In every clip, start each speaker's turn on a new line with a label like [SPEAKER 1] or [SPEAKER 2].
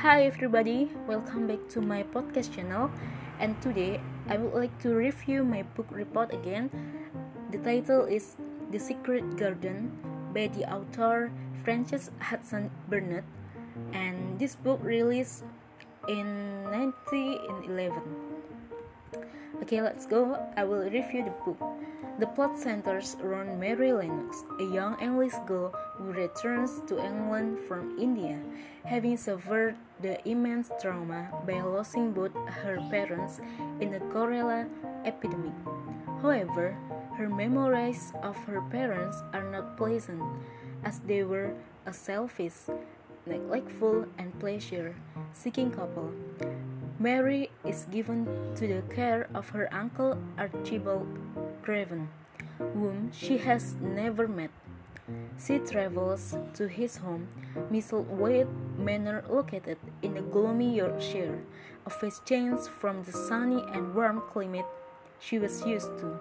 [SPEAKER 1] Hi everybody, welcome back to my podcast channel. And today I would like to review my book report again. The title is The Secret Garden by the author Frances Hudson Burnett. And this book released in 1911. Okay, let's go. I will review the book. The plot centers around Mary Lennox, a young English girl who returns to England from India, having suffered the immense trauma by losing both her parents in the cholera epidemic. However, her memories of her parents are not pleasant, as they were a selfish, neglectful, and pleasure seeking couple. Mary is given to the care of her uncle Archibald Craven, whom she has never met. She travels to his home, Misselthwaite Manor, located in the gloomy Yorkshire, a change from the sunny and warm climate she was used to.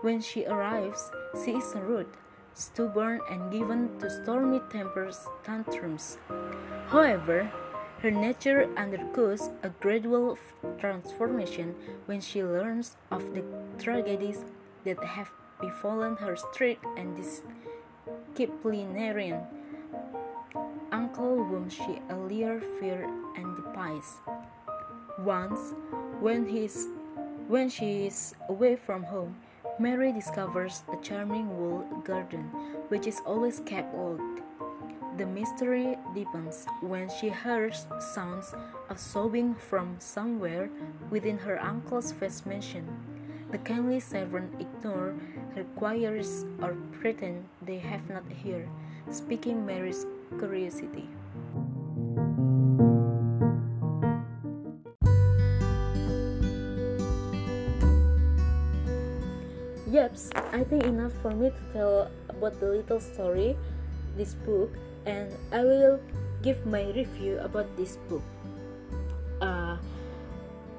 [SPEAKER 1] When she arrives, she is rude, stubborn, and given to stormy tempers tantrums. However, her nature undergoes a gradual transformation when she learns of the tragedies that have befallen her strict and disciplinarian uncle whom she earlier feared and despised. Once, when, he's, when she is away from home, Mary discovers a charming walled garden which is always kept locked. The mystery deepens when she hears sounds of sobbing from somewhere within her uncle's vast mansion. The kindly servant ignore her queries or pretend they have not heard, speaking Mary's curiosity. Yeps, I think enough for me to tell about the little story, this book, and I will give my review about this book. Uh,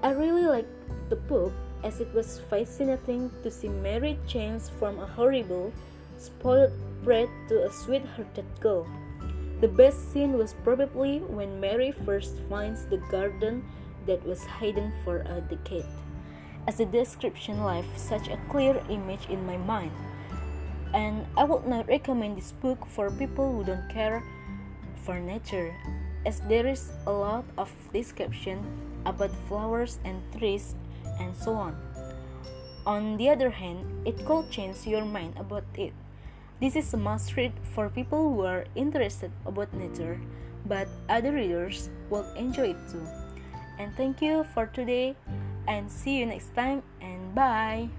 [SPEAKER 1] I really like the book as it was fascinating to see Mary change from a horrible, spoiled brat to a sweet-hearted girl. The best scene was probably when Mary first finds the garden that was hidden for a decade. As the description left such a clear image in my mind, and I would not recommend this book for people who don't care for nature, as there is a lot of description about flowers and trees and so on. On the other hand, it could change your mind about it. This is a must read for people who are interested about nature, but other readers will enjoy it too. And thank you for today and see you next time and bye.